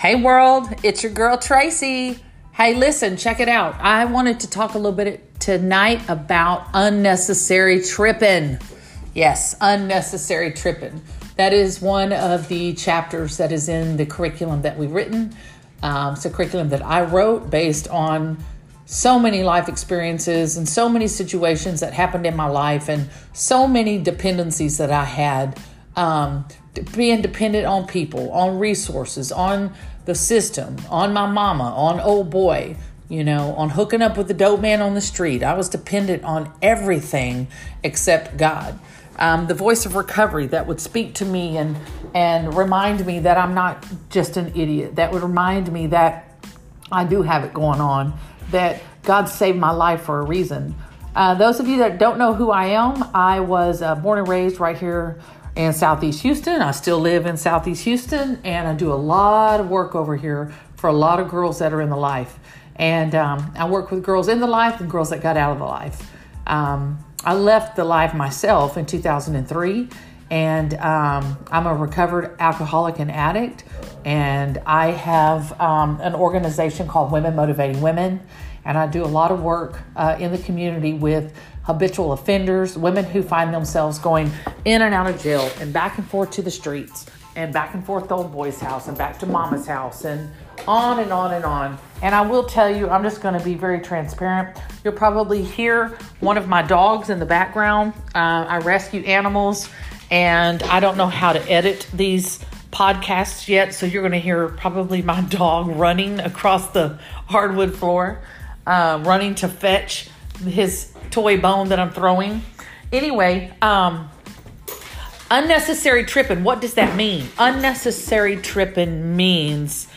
Hey world, it's your girl Tracy. Hey, listen, check it out. I wanted to talk a little bit tonight about unnecessary tripping. Yes, unnecessary tripping. That is one of the chapters that is in the curriculum that we've written. Um, it's a curriculum that I wrote based on so many life experiences and so many situations that happened in my life and so many dependencies that I had. Um, being dependent on people, on resources, on the system, on my mama, on old boy, you know, on hooking up with the dope man on the street. I was dependent on everything except God. Um, the voice of recovery that would speak to me and and remind me that I'm not just an idiot. That would remind me that I do have it going on. That God saved my life for a reason. Uh, those of you that don't know who I am, I was uh, born and raised right here in Southeast Houston. I still live in Southeast Houston, and I do a lot of work over here for a lot of girls that are in the life. And um, I work with girls in the life and girls that got out of the life. Um, I left the life myself in 2003, and um, I'm a recovered alcoholic and addict. And I have um, an organization called Women Motivating Women, and I do a lot of work uh, in the community with habitual offenders, women who find themselves going in and out of jail and back and forth to the streets and back and forth to old boy's house and back to mama's house and on and on and on. And I will tell you, I'm just going to be very transparent. You'll probably hear one of my dogs in the background. Uh, I rescue animals, and I don't know how to edit these podcasts yet, so you're going to hear probably my dog running across the hardwood floor, uh, running to fetch his toy bone that I'm throwing. Anyway, um, unnecessary tripping. What does that mean? Unnecessary tripping means,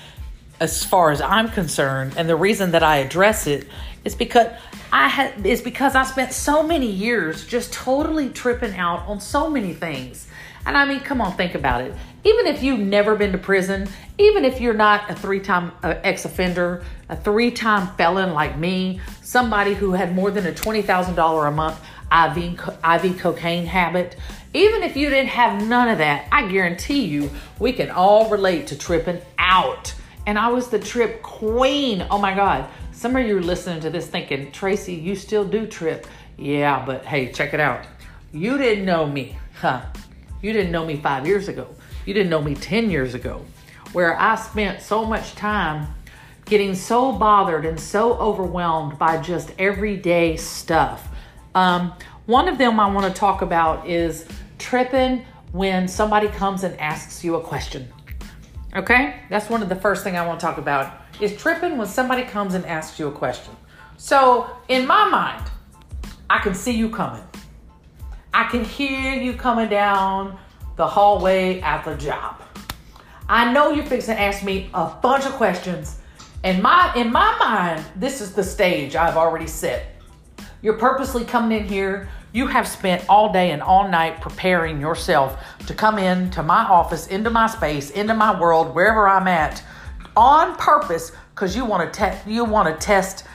as far as I'm concerned, and the reason that I address it is because I had is because I spent so many years just totally tripping out on so many things. And I mean, come on, think about it. Even if you've never been to prison, even if you're not a three time uh, ex offender, a three time felon like me, somebody who had more than a $20,000 a month IV, IV cocaine habit, even if you didn't have none of that, I guarantee you we can all relate to tripping out. And I was the trip queen. Oh my God. Some of you are listening to this thinking, Tracy, you still do trip. Yeah, but hey, check it out. You didn't know me, huh? You didn't know me five years ago. You didn't know me 10 years ago, where I spent so much time getting so bothered and so overwhelmed by just everyday stuff. Um, one of them I want to talk about is tripping when somebody comes and asks you a question. Okay? That's one of the first thing I want to talk about is tripping when somebody comes and asks you a question. So, in my mind, I can see you coming. I can hear you coming down the hallway at the job. I know you're fixing to ask me a bunch of questions. And my in my mind, this is the stage I've already set. You're purposely coming in here. You have spent all day and all night preparing yourself to come in to my office, into my space, into my world, wherever I'm at, on purpose, because you want to te- you want to test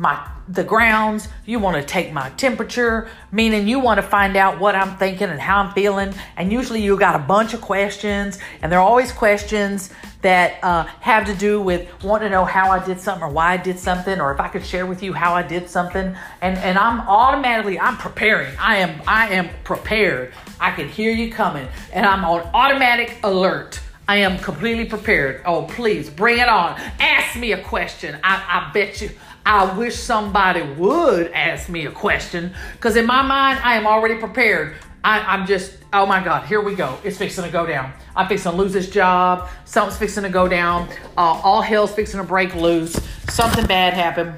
my the grounds, you want to take my temperature, meaning you want to find out what I'm thinking and how I'm feeling. And usually you got a bunch of questions, and they're always questions that uh, have to do with wanting to know how I did something or why I did something, or if I could share with you how I did something. And and I'm automatically I'm preparing. I am I am prepared. I can hear you coming, and I'm on automatic alert. I am completely prepared. Oh, please bring it on. Ask me a question. I, I bet you. I wish somebody would ask me a question because in my mind, I am already prepared. I, am just, oh my God, here we go. It's fixing to go down. I'm fixing to lose this job. Something's fixing to go down. Uh, all hell's fixing to break loose. Something bad happened.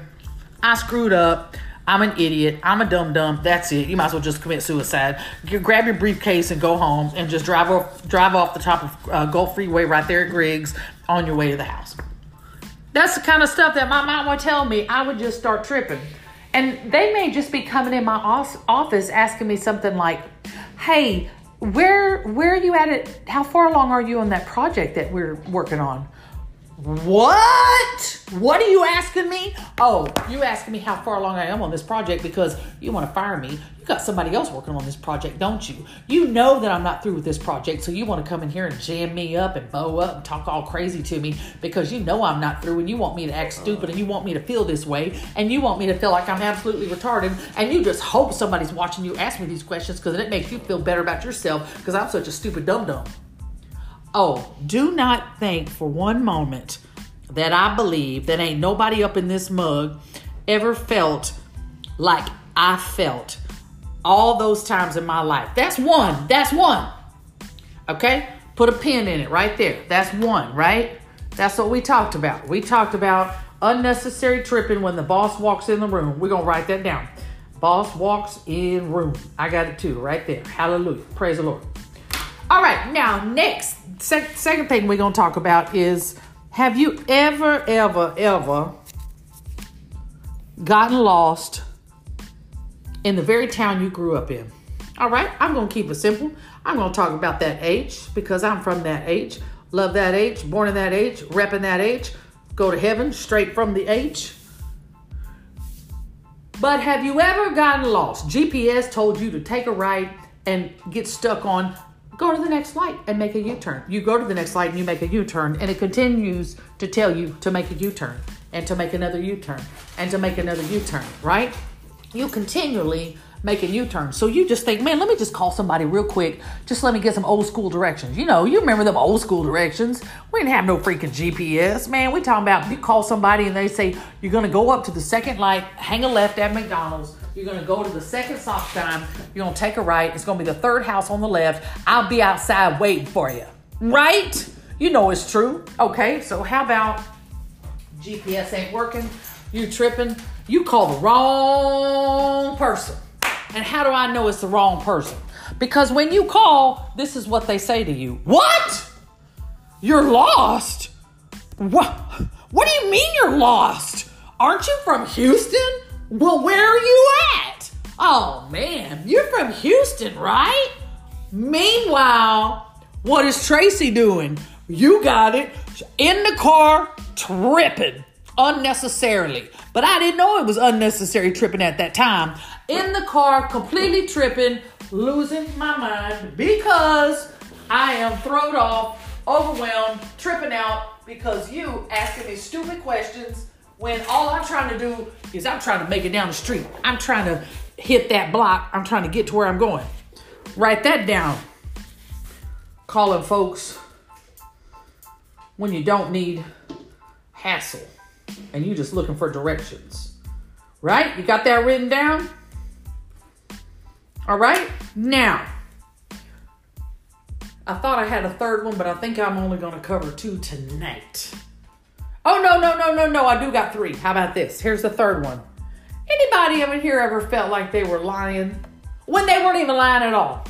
I screwed up. I'm an idiot. I'm a dumb dumb. That's it. You might as well just commit suicide. You grab your briefcase and go home and just drive off, drive off the top of uh, Gulf Freeway right there at Griggs on your way to the house. That's the kind of stuff that my mom would tell me. I would just start tripping. And they may just be coming in my office asking me something like, "Hey, where where are you at it? How far along are you on that project that we're working on?" What? What are you asking me? Oh, you asking me how far along I am on this project because you want to fire me. You got somebody else working on this project, don't you? You know that I'm not through with this project, so you want to come in here and jam me up and bow up and talk all crazy to me because you know I'm not through and you want me to act stupid and you want me to feel this way and you want me to feel like I'm absolutely retarded and you just hope somebody's watching you ask me these questions because it makes you feel better about yourself because I'm such a stupid dum dum. Oh, do not think for one moment that I believe that ain't nobody up in this mug ever felt like I felt all those times in my life. That's one. That's one. Okay? Put a pin in it right there. That's one, right? That's what we talked about. We talked about unnecessary tripping when the boss walks in the room. We're going to write that down. Boss walks in room. I got it too, right there. Hallelujah. Praise the Lord. All right, now next, sec- second thing we're gonna talk about is: Have you ever, ever, ever gotten lost in the very town you grew up in? All right, I'm gonna keep it simple. I'm gonna talk about that H because I'm from that H, love that H, born in that H, repping that H, go to heaven straight from the H. But have you ever gotten lost? GPS told you to take a right and get stuck on go to the next light and make a U-turn. You go to the next light and you make a U-turn and it continues to tell you to make a U-turn and to make another U-turn and to make another U-turn, right? You continually make a U-turn. So you just think, man, let me just call somebody real quick. Just let me get some old school directions. You know, you remember them old school directions. We didn't have no freaking GPS, man. We talking about you call somebody and they say you're gonna go up to the second light, hang a left at McDonald's, you're gonna go to the second stop sign. You're gonna take a right. It's gonna be the third house on the left. I'll be outside waiting for you. Right? You know it's true. Okay, so how about GPS ain't working? You tripping? You call the wrong person. And how do I know it's the wrong person? Because when you call, this is what they say to you. What? You're lost? What? What do you mean you're lost? Aren't you from Houston? Well, where are you at? Oh man, you're from Houston, right? Meanwhile, what is Tracy doing? You got it. In the car, tripping unnecessarily. But I didn't know it was unnecessary tripping at that time. In the car, completely tripping, losing my mind because I am thrown off, overwhelmed, tripping out because you asking me stupid questions when all I'm trying to do is I'm trying to make it down the street. I'm trying to hit that block. I'm trying to get to where I'm going. Write that down. Calling folks when you don't need hassle and you just looking for directions. Right? You got that written down? All right? Now, I thought I had a third one, but I think I'm only going to cover two tonight. Oh, no, no, no, no, no. I do got three. How about this? Here's the third one. Anybody over here ever felt like they were lying when they weren't even lying at all?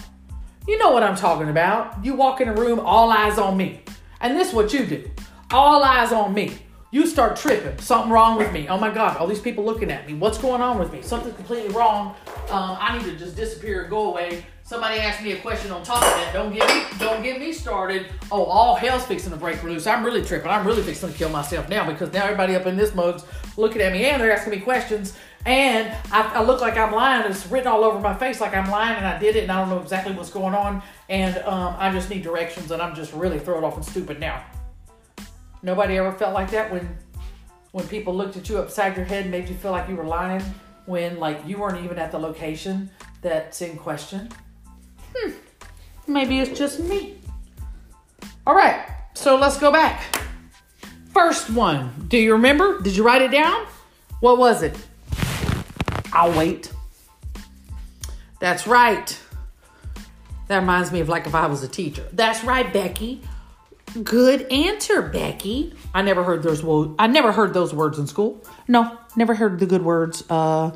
You know what I'm talking about. You walk in a room, all eyes on me. And this is what you do. All eyes on me. You start tripping. Something wrong with me. Oh my God, all these people looking at me. What's going on with me? Something completely wrong. Um, I need to just disappear go away. Somebody asked me a question on top of that. Don't get me, don't get me started. Oh, all hell's fixing to break loose. I'm really tripping. I'm really fixing to kill myself now because now everybody up in this mug's looking at me and they're asking me questions. And I, I look like I'm lying. It's written all over my face like I'm lying and I did it and I don't know exactly what's going on. And um, I just need directions and I'm just really thrown off and stupid now. Nobody ever felt like that when when people looked at you upside your head and made you feel like you were lying when like you weren't even at the location that's in question. Hmm. Maybe it's just me. All right, so let's go back. First one. Do you remember? Did you write it down? What was it? I'll wait. That's right. That reminds me of like if I was a teacher. That's right, Becky. Good answer, Becky. I never heard those I never heard those words in school. No, never heard the good words. Uh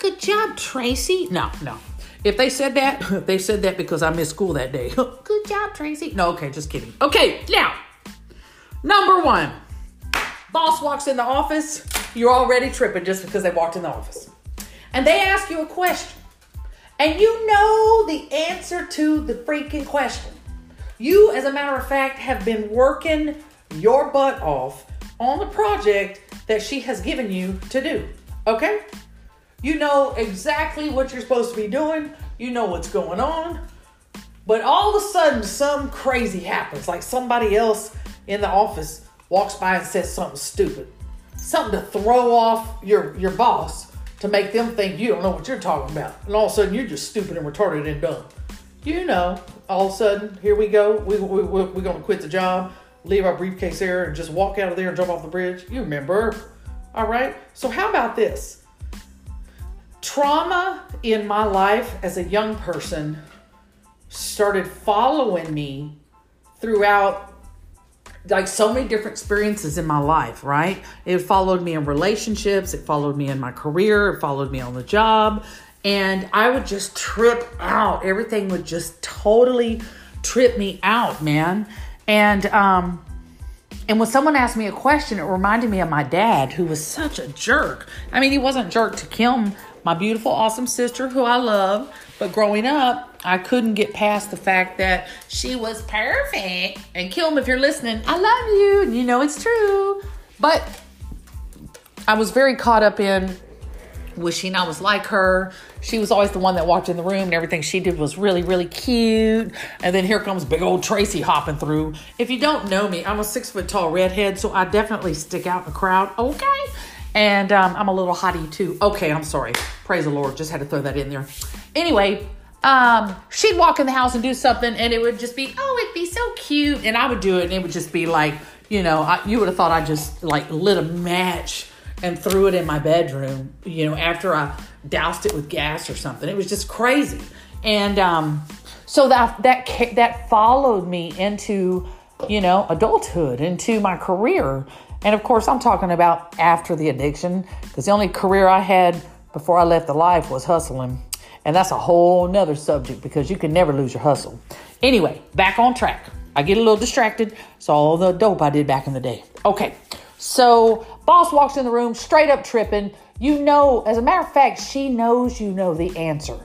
good job, Tracy. No, no. If they said that, they said that because I missed school that day. good job, Tracy. No, okay, just kidding. Okay, now, number one. Boss walks in the office, you're already tripping just because they walked in the office. And they ask you a question. And you know the answer to the freaking question. You, as a matter of fact, have been working your butt off on the project that she has given you to do. Okay? You know exactly what you're supposed to be doing, you know what's going on. But all of a sudden, some crazy happens. Like somebody else in the office walks by and says something stupid, something to throw off your, your boss to make them think you don't know what you're talking about. And all of a sudden, you're just stupid and retarded and dumb. You know, all of a sudden, here we go. We, we, we, we're going to quit the job, leave our briefcase there, and just walk out of there and jump off the bridge. You remember. All right? So, how about this? Trauma in my life as a young person started following me throughout like so many different experiences in my life, right? It followed me in relationships, it followed me in my career, it followed me on the job, and I would just trip out. Everything would just totally trip me out, man. And um and when someone asked me a question, it reminded me of my dad, who was such a jerk. I mean, he wasn't jerk to Kim, my beautiful, awesome sister, who I love, but growing up, I couldn't get past the fact that she was perfect. And Kim, if you're listening, I love you, and you know it's true. But I was very caught up in wishing I was like her. She was always the one that walked in the room and everything she did was really, really cute. And then here comes big old Tracy hopping through. If you don't know me, I'm a six foot tall redhead, so I definitely stick out in the crowd. Okay. And um, I'm a little hottie too. Okay, I'm sorry. Praise the Lord. Just had to throw that in there. Anyway, um, she'd walk in the house and do something, and it would just be, oh, it'd be so cute. And I would do it, and it would just be like, you know, I, you would have thought I just like lit a match and threw it in my bedroom, you know, after I doused it with gas or something. It was just crazy. And um, so that that that followed me into, you know, adulthood, into my career. And of course, I'm talking about after the addiction, because the only career I had before I left the life was hustling. And that's a whole nother subject because you can never lose your hustle. Anyway, back on track. I get a little distracted. So all the dope I did back in the day. Okay. So boss walks in the room, straight up tripping. You know, as a matter of fact, she knows you know the answer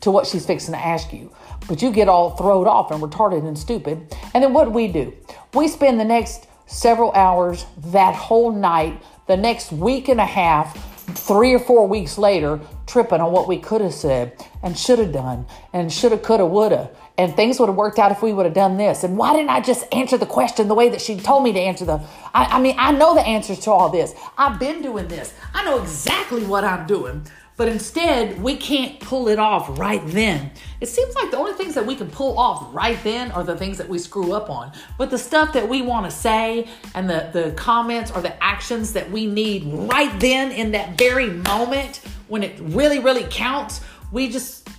to what she's fixing to ask you. But you get all thrown off and retarded and stupid. And then what do we do? We spend the next several hours, that whole night, the next week and a half, three or four weeks later, tripping on what we could have said and should have done and shoulda, coulda, woulda. And things would have worked out if we would have done this. And why didn't I just answer the question the way that she told me to answer the? I, I mean, I know the answers to all this. I've been doing this. I know exactly what I'm doing. But instead, we can't pull it off right then. It seems like the only things that we can pull off right then are the things that we screw up on. But the stuff that we want to say and the, the comments or the actions that we need right then in that very moment when it really, really counts, we just,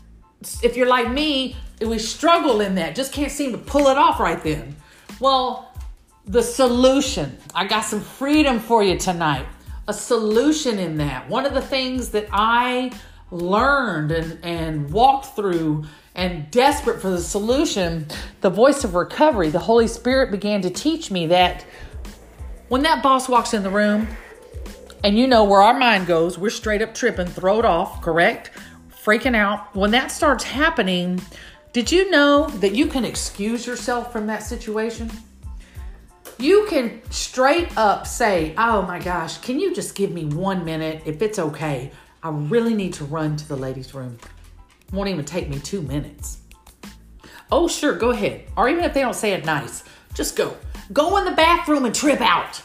if you're like me, we struggle in that, just can't seem to pull it off right then. Well, the solution, I got some freedom for you tonight a solution in that. One of the things that I learned and, and walked through and desperate for the solution, the voice of recovery, the Holy Spirit began to teach me that when that boss walks in the room, and you know where our mind goes, we're straight up tripping, throw it off, correct? Freaking out. When that starts happening, did you know that you can excuse yourself from that situation? You can straight up say, Oh my gosh, can you just give me one minute if it's okay? I really need to run to the ladies' room. Won't even take me two minutes. Oh, sure, go ahead. Or even if they don't say it nice, just go. Go in the bathroom and trip out.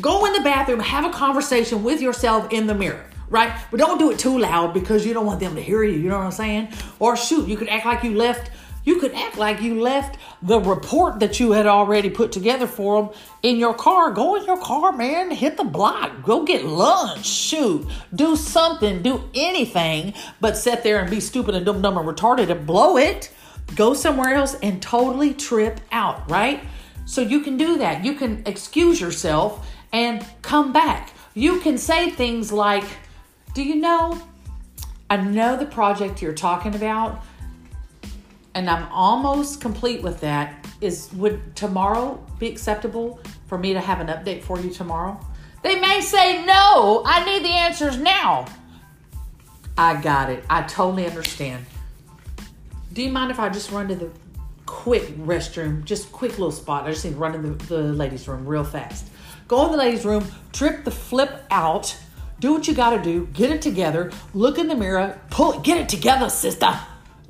Go in the bathroom, have a conversation with yourself in the mirror, right? But don't do it too loud because you don't want them to hear you, you know what I'm saying? Or shoot, you could act like you left you could act like you left the report that you had already put together for them in your car. Go in your car, man. Hit the block. Go get lunch. Shoot. Do something. Do anything but sit there and be stupid and dumb, dumb and retarded and blow it. Go somewhere else and totally trip out, right? So you can do that. You can excuse yourself and come back. You can say things like, Do you know? I know the project you're talking about and I'm almost complete with that. Is would tomorrow be acceptable for me to have an update for you tomorrow? They may say no. I need the answers now. I got it. I totally understand. Do you mind if I just run to the quick restroom, just quick little spot. I just need to run in the, the ladies' room real fast. Go in the ladies' room, trip the flip out, do what you gotta do, get it together, look in the mirror, pull it, get it together, sister.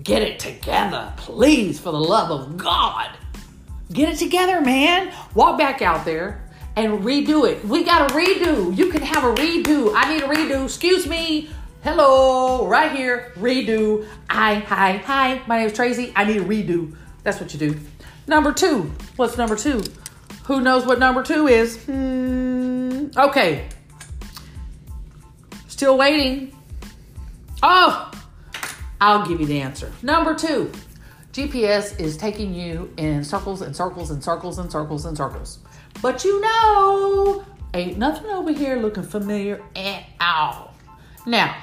Get it together, please, for the love of God. Get it together, man. Walk back out there and redo it. We got a redo. You can have a redo. I need a redo. Excuse me. Hello, right here. Redo. Hi, hi, hi. My name is Tracy. I need a redo. That's what you do. Number two. What's number two? Who knows what number two is? Hmm. Okay. Still waiting. Oh, I'll give you the answer. Number two. GPS is taking you in circles and circles and circles and circles and circles. But you know, ain't nothing over here looking familiar at all. Now,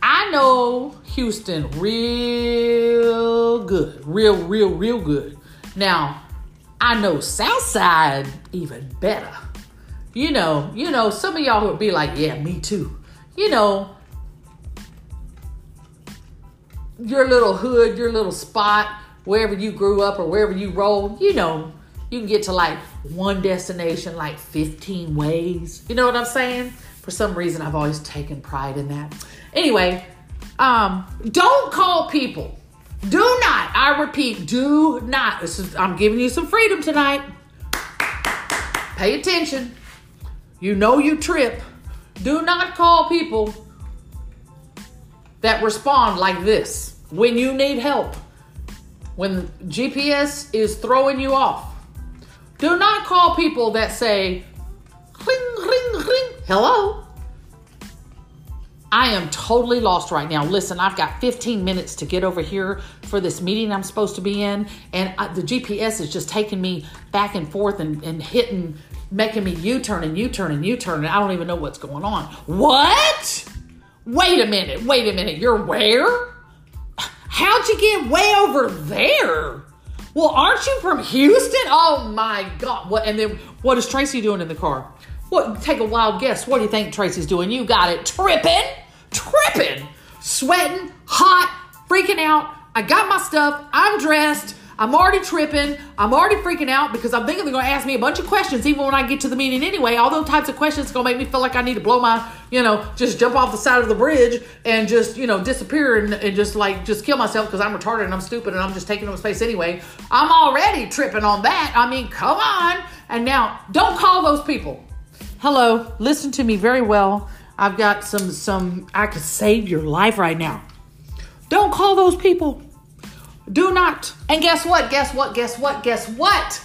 I know Houston real good, real, real, real good. Now, I know Southside even better. You know, you know, some of y'all would be like, yeah, me too. You know, your little hood, your little spot, wherever you grew up or wherever you roll, you know, you can get to like one destination like 15 ways. You know what I'm saying? For some reason, I've always taken pride in that. Anyway, um, don't call people. Do not, I repeat, do not. Is, I'm giving you some freedom tonight. Pay attention. You know you trip. Do not call people that respond like this when you need help. When GPS is throwing you off. Do not call people that say, ring, ring, ring, hello. I am totally lost right now. Listen, I've got 15 minutes to get over here for this meeting I'm supposed to be in, and I, the GPS is just taking me back and forth and, and hitting, making me U turn and U turn and U turn, and I don't even know what's going on. What? Wait a minute, wait a minute. You're where? How'd you get way over there? Well, aren't you from Houston? Oh my God. What and then what is Tracy doing in the car? What take a wild guess. What do you think Tracy's doing? You got it. Tripping, tripping, sweating, hot, freaking out. I got my stuff. I'm dressed. I'm already tripping. I'm already freaking out because I'm thinking they're going to ask me a bunch of questions even when I get to the meeting anyway. All those types of questions going to make me feel like I need to blow my, you know, just jump off the side of the bridge and just, you know, disappear and, and just like just kill myself because I'm retarded and I'm stupid and I'm just taking up space anyway. I'm already tripping on that. I mean, come on. And now, don't call those people. Hello, listen to me very well. I've got some some I could save your life right now. Don't call those people. Do not. And guess what? Guess what? Guess what? Guess what?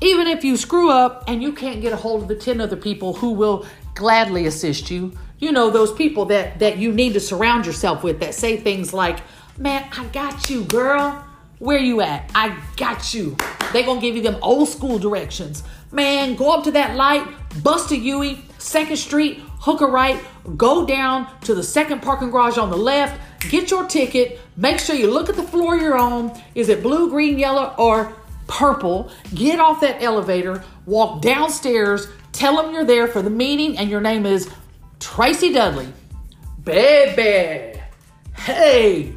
Even if you screw up and you can't get a hold of the 10 other people who will gladly assist you, you know, those people that, that you need to surround yourself with that say things like, man, I got you, girl. Where you at? I got you. They gonna give you them old school directions. Man, go up to that light, bust a Huey, Second Street, hook a right, go down to the second parking garage on the left, get your ticket, make sure you look at the floor you're on. Is it blue, green, yellow, or purple? Get off that elevator, walk downstairs, tell them you're there for the meeting, and your name is Tracy Dudley. Baby. Hey.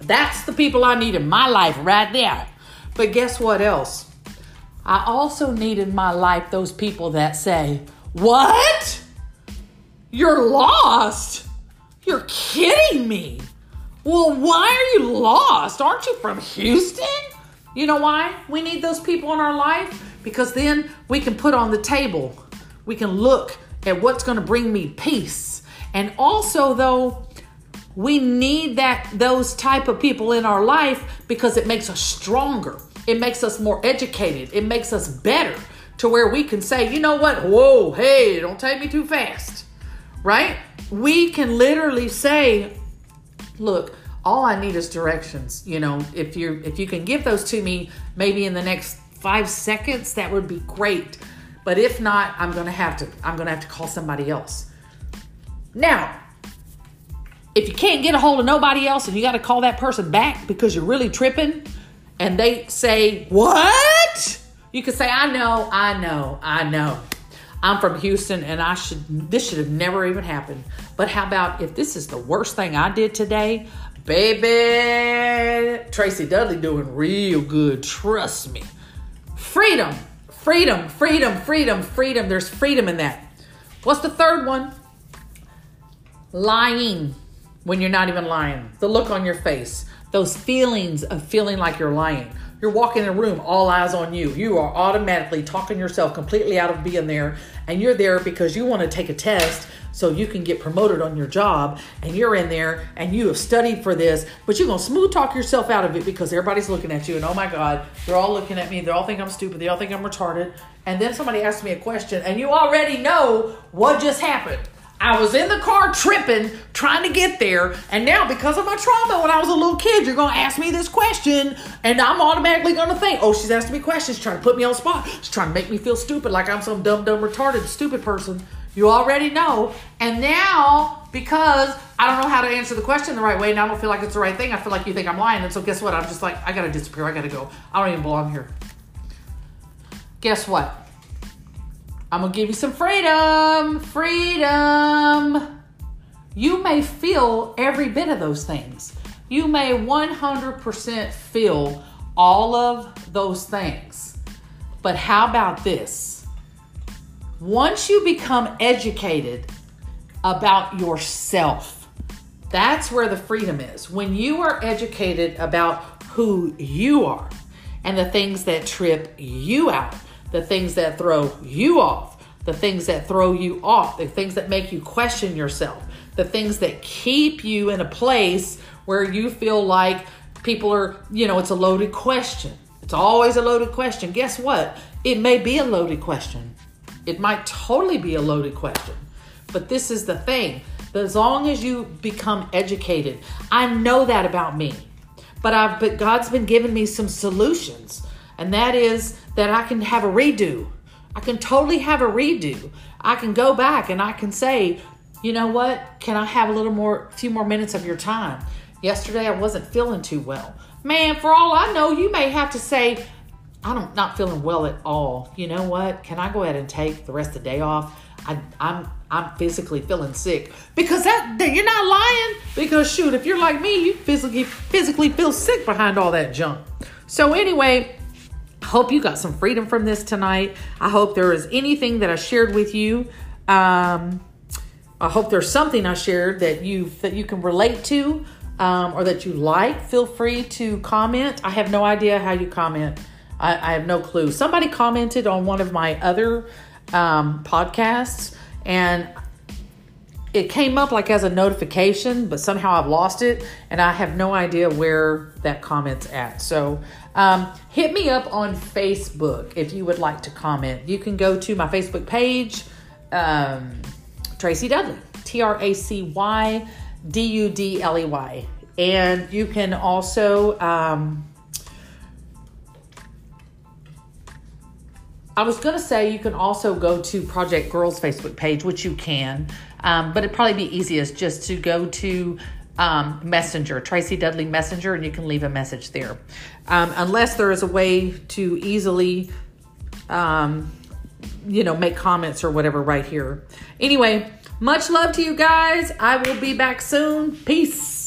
That's the people I need in my life right there. But guess what else? I also need in my life those people that say, What? You're lost? You're kidding me. Well, why are you lost? Aren't you from Houston? You know why we need those people in our life? Because then we can put on the table, we can look at what's going to bring me peace. And also, though, we need that those type of people in our life because it makes us stronger. It makes us more educated. It makes us better to where we can say, you know what? Whoa, hey, don't take me too fast. Right? We can literally say, look, all I need is directions. You know, if you if you can give those to me maybe in the next 5 seconds, that would be great. But if not, I'm going to have to I'm going to have to call somebody else. Now, if you can't get a hold of nobody else and you got to call that person back because you're really tripping and they say, What? You can say, I know, I know, I know. I'm from Houston and I should, this should have never even happened. But how about if this is the worst thing I did today? Baby, Tracy Dudley doing real good. Trust me. Freedom, freedom, freedom, freedom, freedom. There's freedom in that. What's the third one? Lying when you're not even lying. The look on your face, those feelings of feeling like you're lying. You're walking in a room, all eyes on you. You are automatically talking yourself completely out of being there, and you're there because you want to take a test so you can get promoted on your job. And you're in there and you have studied for this, but you're going to smooth talk yourself out of it because everybody's looking at you. And oh my God, they're all looking at me. They all think I'm stupid. They all think I'm retarded. And then somebody asks me a question, and you already know what just happened. I was in the car tripping, trying to get there, and now because of my trauma when I was a little kid, you're gonna ask me this question, and I'm automatically gonna think, oh, she's asking me questions, trying to put me on spot. She's trying to make me feel stupid, like I'm some dumb, dumb, retarded, stupid person. You already know. And now, because I don't know how to answer the question the right way, and I don't feel like it's the right thing, I feel like you think I'm lying. And so guess what? I'm just like, I gotta disappear, I gotta go. I don't even belong here. Guess what? I'm gonna give you some freedom. Freedom. You may feel every bit of those things. You may 100% feel all of those things. But how about this? Once you become educated about yourself, that's where the freedom is. When you are educated about who you are and the things that trip you out, the things that throw you off, the things that throw you off, the things that make you question yourself, the things that keep you in a place where you feel like people are, you know, it's a loaded question. It's always a loaded question. Guess what? It may be a loaded question. It might totally be a loaded question. But this is the thing. As long as you become educated, I know that about me. But I've but God's been giving me some solutions. And that is that I can have a redo. I can totally have a redo. I can go back and I can say, you know what? Can I have a little more, few more minutes of your time? Yesterday I wasn't feeling too well. Man, for all I know, you may have to say, I'm not feeling well at all. You know what? Can I go ahead and take the rest of the day off? I, I'm I'm physically feeling sick because that, that you're not lying. Because shoot, if you're like me, you physically physically feel sick behind all that junk. So anyway, hope you got some freedom from this tonight. I hope there is anything that I shared with you. Um, I hope there's something I shared that you that you can relate to um, or that you like. Feel free to comment. I have no idea how you comment. I, I have no clue. Somebody commented on one of my other um, podcasts, and it came up like as a notification, but somehow I've lost it, and I have no idea where that comment's at. So um, hit me up on Facebook if you would like to comment. You can go to my Facebook page, um, Tracy Dudley, T R A C Y D U D L E Y. And you can also, um, I was going to say you can also go to Project Girls Facebook page, which you can, um, but it'd probably be easiest just to go to um, Messenger, Tracy Dudley Messenger, and you can leave a message there. Um, unless there is a way to easily, um, you know, make comments or whatever right here. Anyway, much love to you guys. I will be back soon. Peace.